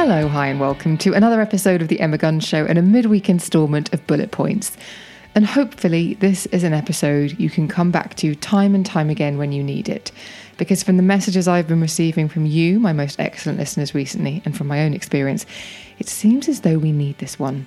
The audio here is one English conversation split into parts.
Hello, hi, and welcome to another episode of The Emma Guns Show and a midweek instalment of Bullet Points. And hopefully, this is an episode you can come back to time and time again when you need it. Because from the messages I've been receiving from you, my most excellent listeners recently, and from my own experience, it seems as though we need this one.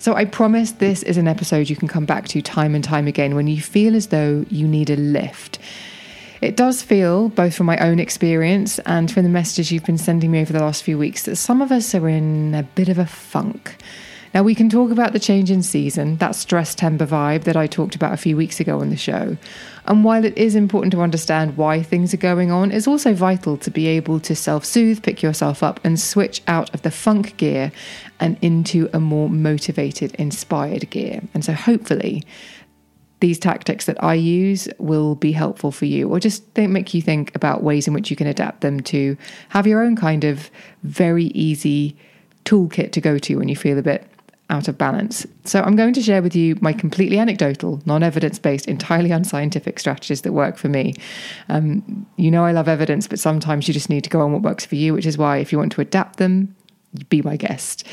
So I promise this is an episode you can come back to time and time again when you feel as though you need a lift. It does feel, both from my own experience and from the messages you've been sending me over the last few weeks, that some of us are in a bit of a funk. Now, we can talk about the change in season, that stress temper vibe that I talked about a few weeks ago on the show. And while it is important to understand why things are going on, it's also vital to be able to self soothe, pick yourself up, and switch out of the funk gear and into a more motivated, inspired gear. And so, hopefully, these tactics that I use will be helpful for you, or just make you think about ways in which you can adapt them to have your own kind of very easy toolkit to go to when you feel a bit out of balance. So, I'm going to share with you my completely anecdotal, non evidence based, entirely unscientific strategies that work for me. Um, you know, I love evidence, but sometimes you just need to go on what works for you, which is why if you want to adapt them, be my guest.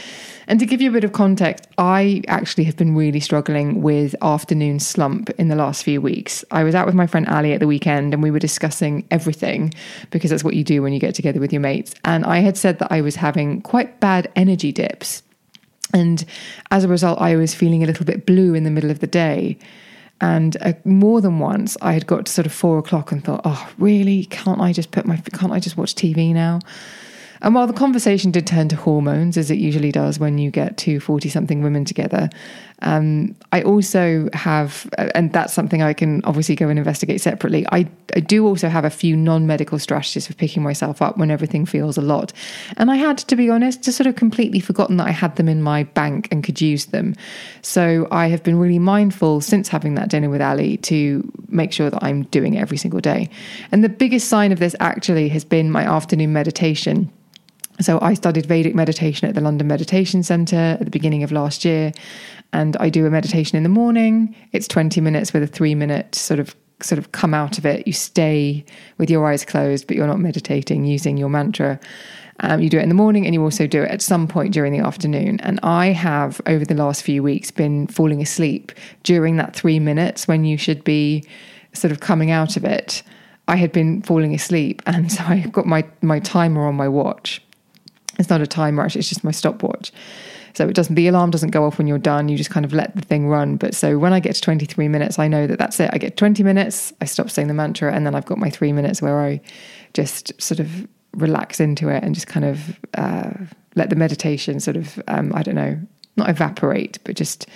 And to give you a bit of context, I actually have been really struggling with afternoon slump in the last few weeks. I was out with my friend Ali at the weekend and we were discussing everything because that's what you do when you get together with your mates. And I had said that I was having quite bad energy dips and as a result, I was feeling a little bit blue in the middle of the day. And uh, more than once, I had got to sort of four o'clock and thought, oh, really? Can't I just put my, can't I just watch TV now? And while the conversation did turn to hormones, as it usually does when you get two 40 something women together, um, I also have, and that's something I can obviously go and investigate separately. I, I do also have a few non medical strategies for picking myself up when everything feels a lot. And I had, to be honest, just sort of completely forgotten that I had them in my bank and could use them. So I have been really mindful since having that dinner with Ali to make sure that I'm doing it every single day. And the biggest sign of this actually has been my afternoon meditation. So I studied Vedic meditation at the London Meditation Centre at the beginning of last year, and I do a meditation in the morning. It's 20 minutes with a 3 minute sort of sort of come out of it. You stay with your eyes closed, but you're not meditating using your mantra. Um, you do it in the morning and you also do it at some point during the afternoon. And I have, over the last few weeks, been falling asleep during that three minutes when you should be sort of coming out of it. I had been falling asleep, and so I got my, my timer on my watch. It's not a timer, actually, it's just my stopwatch. So it doesn't, the alarm doesn't go off when you're done. You just kind of let the thing run. But so when I get to 23 minutes, I know that that's it. I get 20 minutes, I stop saying the mantra, and then I've got my three minutes where I just sort of relax into it and just kind of uh, let the meditation sort of, um, I don't know, not evaporate, but just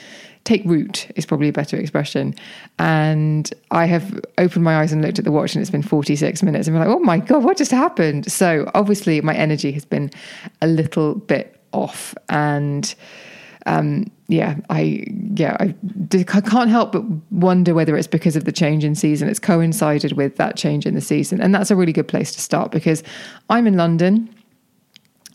take root is probably a better expression. And I have opened my eyes and looked at the watch, and it's been 46 minutes. And I'm like, oh my God, what just happened? So obviously, my energy has been a little bit off. And um, yeah, I yeah I, I can't help but wonder whether it's because of the change in season. It's coincided with that change in the season, and that's a really good place to start because I'm in London.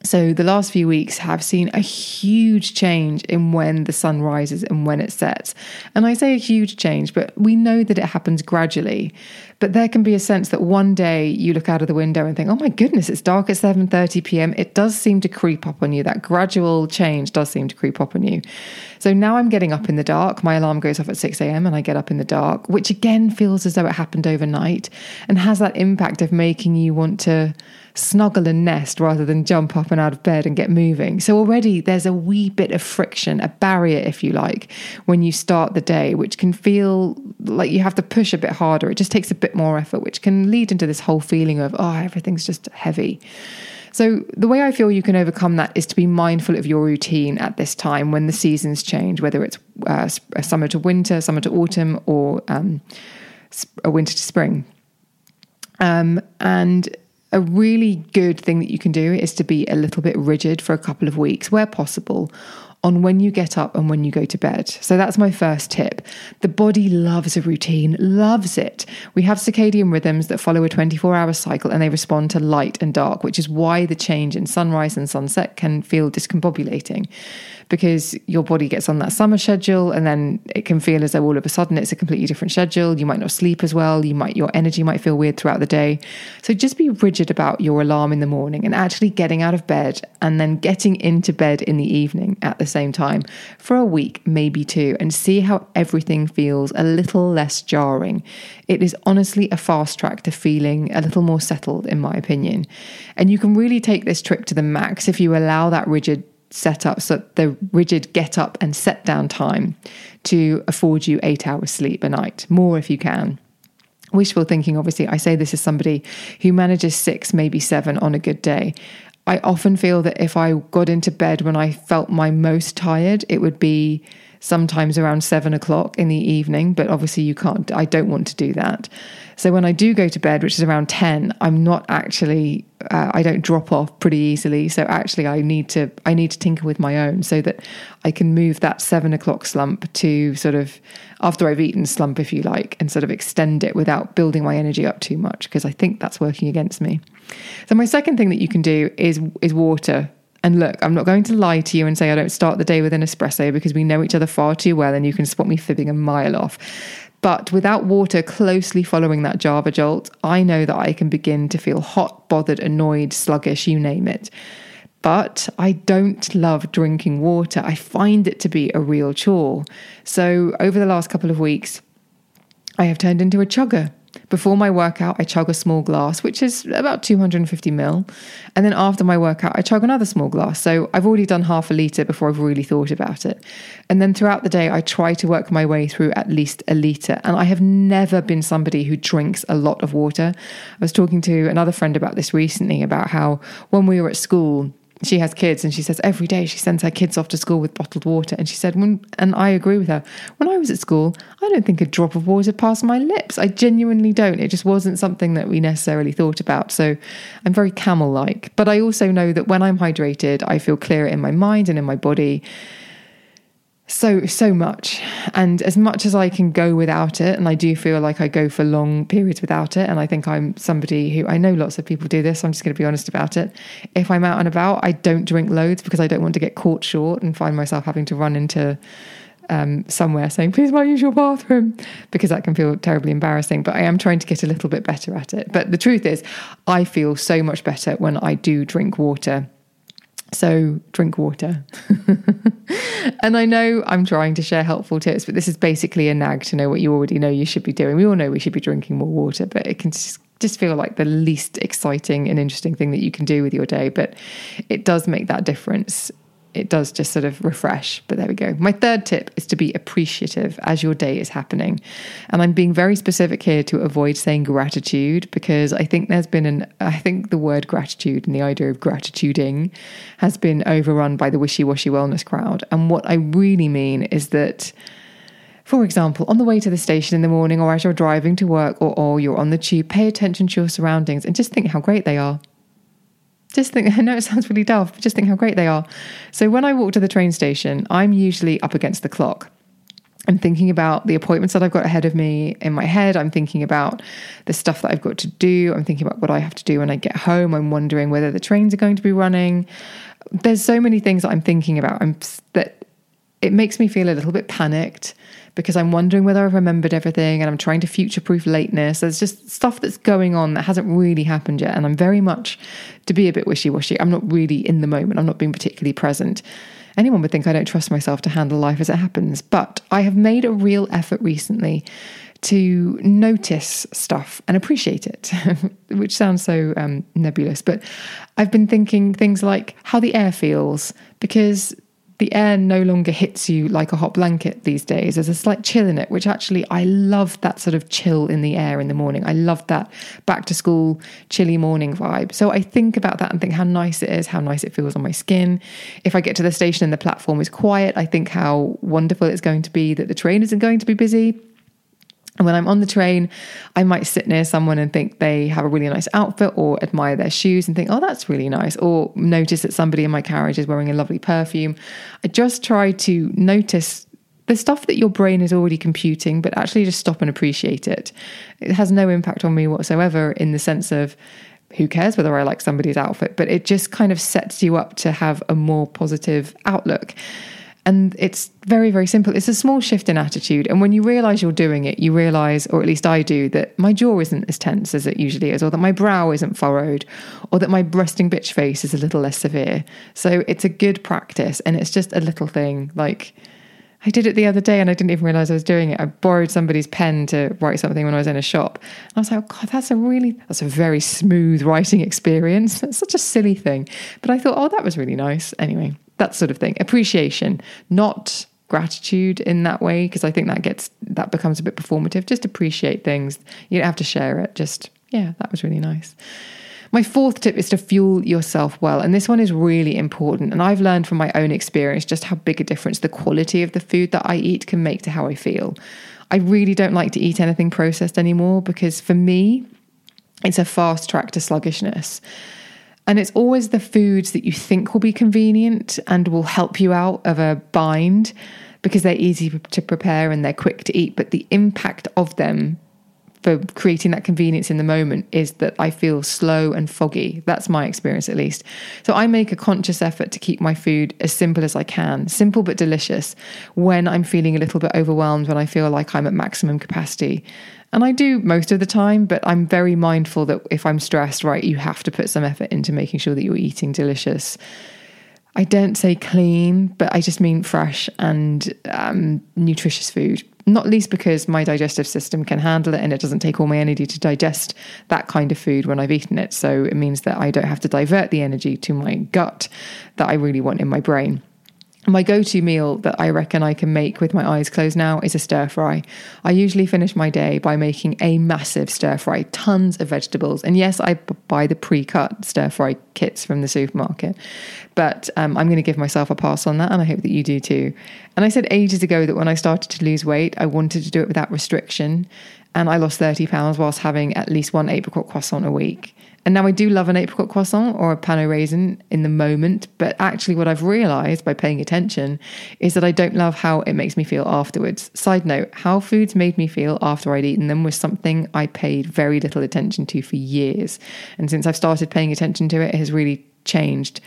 So the last few weeks have seen a huge change in when the sun rises and when it sets. And I say a huge change, but we know that it happens gradually. But there can be a sense that one day you look out of the window and think, "Oh my goodness, it's dark at 7:30 p.m." It does seem to creep up on you. That gradual change does seem to creep up on you. So now I'm getting up in the dark. My alarm goes off at 6 a.m. and I get up in the dark, which again feels as though it happened overnight and has that impact of making you want to snuggle and nest rather than jump up and out of bed and get moving. So already there's a wee bit of friction, a barrier, if you like, when you start the day, which can feel like you have to push a bit harder. It just takes a bit more effort, which can lead into this whole feeling of, oh, everything's just heavy. So, the way I feel you can overcome that is to be mindful of your routine at this time when the seasons change, whether it's uh, summer to winter, summer to autumn, or um, a winter to spring. Um, and a really good thing that you can do is to be a little bit rigid for a couple of weeks where possible on when you get up and when you go to bed. So that's my first tip. The body loves a routine, loves it. We have circadian rhythms that follow a 24 hour cycle and they respond to light and dark, which is why the change in sunrise and sunset can feel discombobulating because your body gets on that summer schedule and then it can feel as though all of a sudden it's a completely different schedule. You might not sleep as well. You might, your energy might feel weird throughout the day. So just be rigid about your alarm in the morning and actually getting out of bed and then getting into bed in the evening at the same time for a week, maybe two, and see how everything feels a little less jarring. It is honestly a fast track to feeling a little more settled, in my opinion. And you can really take this trick to the max if you allow that rigid set up so the rigid get up and set down time to afford you eight hours sleep a night, more if you can. Wishful thinking, obviously, I say this as somebody who manages six, maybe seven on a good day. I often feel that if I got into bed when I felt my most tired, it would be sometimes around seven o'clock in the evening, but obviously you can't, I don't want to do that. So when I do go to bed, which is around 10, I'm not actually, uh, I don't drop off pretty easily. So actually I need to, I need to tinker with my own so that I can move that seven o'clock slump to sort of after I've eaten slump, if you like, and sort of extend it without building my energy up too much because I think that's working against me. So my second thing that you can do is, is water and look, I'm not going to lie to you and say I don't start the day with an espresso because we know each other far too well and you can spot me fibbing a mile off. But without water closely following that Java jolt, I know that I can begin to feel hot, bothered, annoyed, sluggish, you name it. But I don't love drinking water. I find it to be a real chore. So over the last couple of weeks, I have turned into a chugger. Before my workout, I chug a small glass, which is about 250 mil. And then after my workout, I chug another small glass. So I've already done half a litre before I've really thought about it. And then throughout the day, I try to work my way through at least a litre. And I have never been somebody who drinks a lot of water. I was talking to another friend about this recently about how when we were at school, she has kids and she says every day she sends her kids off to school with bottled water. And she said, when, and I agree with her, when I was at school, I don't think a drop of water passed my lips. I genuinely don't. It just wasn't something that we necessarily thought about. So I'm very camel like. But I also know that when I'm hydrated, I feel clearer in my mind and in my body so so much. And as much as i can go without it and i do feel like i go for long periods without it and i think i'm somebody who i know lots of people do this so i'm just going to be honest about it. If i'm out and about i don't drink loads because i don't want to get caught short and find myself having to run into um, somewhere saying please use your bathroom because that can feel terribly embarrassing but i am trying to get a little bit better at it. But the truth is i feel so much better when i do drink water so drink water. and I know I'm trying to share helpful tips, but this is basically a nag to know what you already know you should be doing. We all know we should be drinking more water, but it can just, just feel like the least exciting and interesting thing that you can do with your day. But it does make that difference it does just sort of refresh. But there we go. My third tip is to be appreciative as your day is happening. And I'm being very specific here to avoid saying gratitude because I think there's been an, I think the word gratitude and the idea of gratituding has been overrun by the wishy washy wellness crowd. And what I really mean is that. For example, on the way to the station in the morning, or as you're driving to work, or, or you're on the tube, pay attention to your surroundings and just think how great they are. Just think, I know it sounds really daft, but just think how great they are. So when I walk to the train station, I'm usually up against the clock. I'm thinking about the appointments that I've got ahead of me in my head. I'm thinking about the stuff that I've got to do. I'm thinking about what I have to do when I get home. I'm wondering whether the trains are going to be running. There's so many things that I'm thinking about. I'm that it makes me feel a little bit panicked because I'm wondering whether I've remembered everything and I'm trying to future proof lateness. There's just stuff that's going on that hasn't really happened yet. And I'm very much, to be a bit wishy washy, I'm not really in the moment. I'm not being particularly present. Anyone would think I don't trust myself to handle life as it happens. But I have made a real effort recently to notice stuff and appreciate it, which sounds so um, nebulous. But I've been thinking things like how the air feels, because the air no longer hits you like a hot blanket these days. There's a slight chill in it, which actually I love that sort of chill in the air in the morning. I love that back to school chilly morning vibe. So I think about that and think how nice it is, how nice it feels on my skin. If I get to the station and the platform is quiet, I think how wonderful it's going to be that the train isn't going to be busy And when I'm on the train, I might sit near someone and think they have a really nice outfit or admire their shoes and think, oh, that's really nice. Or notice that somebody in my carriage is wearing a lovely perfume. I just try to notice the stuff that your brain is already computing, but actually just stop and appreciate it. It has no impact on me whatsoever in the sense of who cares whether I like somebody's outfit, but it just kind of sets you up to have a more positive outlook. And it's very, very simple. It's a small shift in attitude. And when you realize you're doing it, you realize, or at least I do, that my jaw isn't as tense as it usually is, or that my brow isn't furrowed, or that my resting bitch face is a little less severe. So it's a good practice. And it's just a little thing like, I did it the other day and I didn't even realize I was doing it. I borrowed somebody's pen to write something when I was in a shop. And I was like, oh God, that's a really, that's a very smooth writing experience. That's such a silly thing. But I thought, oh, that was really nice. Anyway, that sort of thing. Appreciation, not gratitude in that way, because I think that gets, that becomes a bit performative. Just appreciate things. You don't have to share it. Just, yeah, that was really nice. My fourth tip is to fuel yourself well. And this one is really important. And I've learned from my own experience just how big a difference the quality of the food that I eat can make to how I feel. I really don't like to eat anything processed anymore because for me, it's a fast track to sluggishness. And it's always the foods that you think will be convenient and will help you out of a bind because they're easy to prepare and they're quick to eat. But the impact of them for creating that convenience in the moment is that I feel slow and foggy. That's my experience, at least. So I make a conscious effort to keep my food as simple as I can, simple but delicious, when I'm feeling a little bit overwhelmed, when I feel like I'm at maximum capacity. And I do most of the time, but I'm very mindful that if I'm stressed, right, you have to put some effort into making sure that you're eating delicious. I don't say clean, but I just mean fresh and um, nutritious food not least because my digestive system can handle it and it doesn't take all my energy to digest that kind of food when I've eaten it. So it means that I don't have to divert the energy to my gut that I really want in my brain. My go to meal that I reckon I can make with my eyes closed now is a stir fry. I usually finish my day by making a massive stir fry, tons of vegetables. And yes, I buy the pre cut stir fry kits from the supermarket, but um, I'm going to give myself a pass on that. And I hope that you do too. And I said ages ago that when I started to lose weight, I wanted to do it without restriction. And I lost 30 pounds whilst having at least one apricot croissant a week. And now I do love an apricot croissant or a pain au raisin in the moment, but actually, what I've realized by paying attention is that I don't love how it makes me feel afterwards. Side note, how foods made me feel after I'd eaten them was something I paid very little attention to for years. And since I've started paying attention to it, it has really changed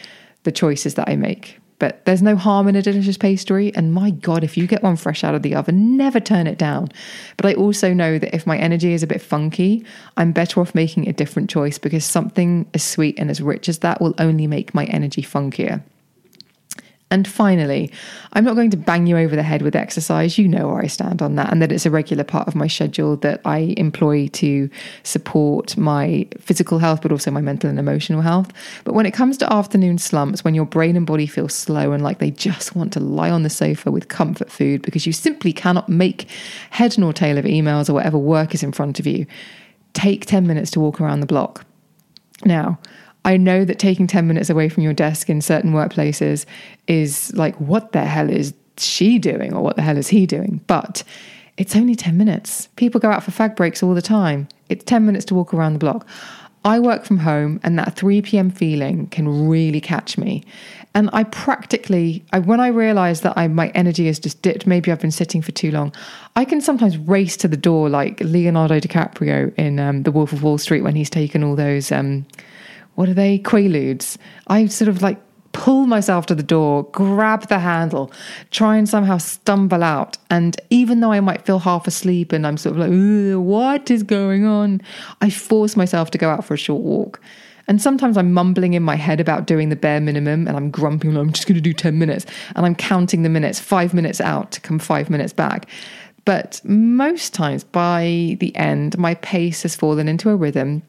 the choices that I make. But there's no harm in a delicious pastry. And my God, if you get one fresh out of the oven, never turn it down. But I also know that if my energy is a bit funky, I'm better off making a different choice because something as sweet and as rich as that will only make my energy funkier. And finally, I'm not going to bang you over the head with exercise. You know where I stand on that, and that it's a regular part of my schedule that I employ to support my physical health, but also my mental and emotional health. But when it comes to afternoon slumps, when your brain and body feel slow and like they just want to lie on the sofa with comfort food because you simply cannot make head nor tail of emails or whatever work is in front of you, take 10 minutes to walk around the block. Now, I know that taking 10 minutes away from your desk in certain workplaces is like, what the hell is she doing? Or what the hell is he doing? But it's only 10 minutes. People go out for fag breaks all the time. It's 10 minutes to walk around the block. I work from home and that 3 p.m. feeling can really catch me. And I practically, I, when I realize that I, my energy has just dipped, maybe I've been sitting for too long, I can sometimes race to the door like Leonardo DiCaprio in um, The Wolf of Wall Street when he's taken all those um, what are they? Quaaludes. I sort of like pull myself to the door, grab the handle, try and somehow stumble out. And even though I might feel half asleep and I'm sort of like, what is going on? I force myself to go out for a short walk. And sometimes I'm mumbling in my head about doing the bare minimum and I'm grumping, I'm just going to do 10 minutes. And I'm counting the minutes, five minutes out to come five minutes back. But most times by the end, my pace has fallen into a rhythm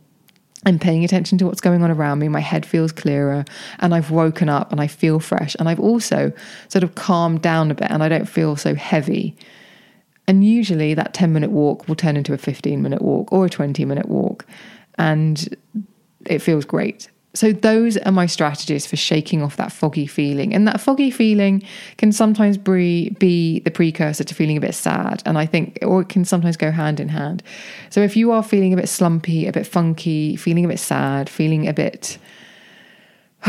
I'm paying attention to what's going on around me. My head feels clearer and I've woken up and I feel fresh. And I've also sort of calmed down a bit and I don't feel so heavy. And usually that 10 minute walk will turn into a 15 minute walk or a 20 minute walk. And it feels great. So, those are my strategies for shaking off that foggy feeling. And that foggy feeling can sometimes be, the precursor to feeling a bit sad. And I think, or it can sometimes go hand in hand. So, if you are feeling a bit slumpy, a bit funky, feeling a bit sad, feeling a bit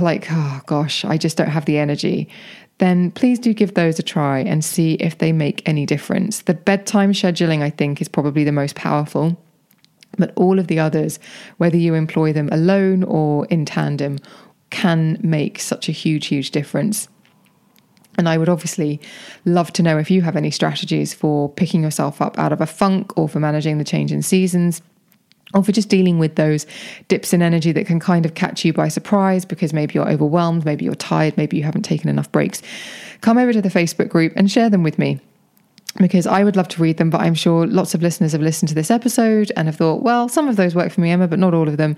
like, oh gosh, I just don't have the energy, then please do give those a try and see if they make any difference. The bedtime scheduling, I think, is probably the most powerful. But all of the others, whether you employ them alone or in tandem, can make such a huge, huge difference. And I would obviously love to know if you have any strategies for picking yourself up out of a funk or for managing the change in seasons or for just dealing with those dips in energy that can kind of catch you by surprise because maybe you're overwhelmed, maybe you're tired, maybe you haven't taken enough breaks. Come over to the Facebook group and share them with me because I would love to read them, but I'm sure lots of listeners have listened to this episode and have thought, well, some of those work for me, Emma, but not all of them.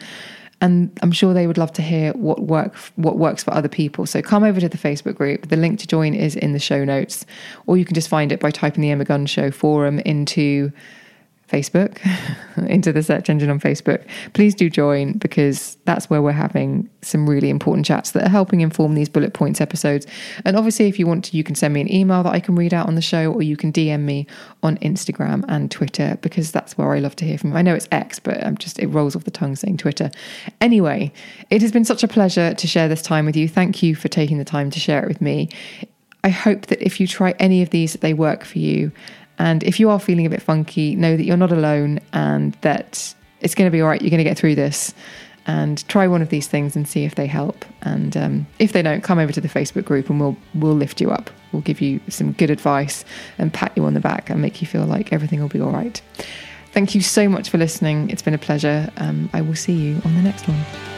And I'm sure they would love to hear what work what works for other people. So come over to the Facebook group. The link to join is in the show notes, or you can just find it by typing the Emma Guns Show forum into Facebook, into the search engine on Facebook, please do join because that's where we're having some really important chats that are helping inform these bullet points episodes. And obviously, if you want to, you can send me an email that I can read out on the show, or you can DM me on Instagram and Twitter because that's where I love to hear from you. I know it's X, but I'm just, it rolls off the tongue saying Twitter. Anyway, it has been such a pleasure to share this time with you. Thank you for taking the time to share it with me. I hope that if you try any of these, that they work for you and if you are feeling a bit funky, know that you're not alone and that it's going to be all right. You're going to get through this. And try one of these things and see if they help. And um, if they don't, come over to the Facebook group and we'll we'll lift you up. We'll give you some good advice and pat you on the back and make you feel like everything will be all right. Thank you so much for listening. It's been a pleasure. Um, I will see you on the next one.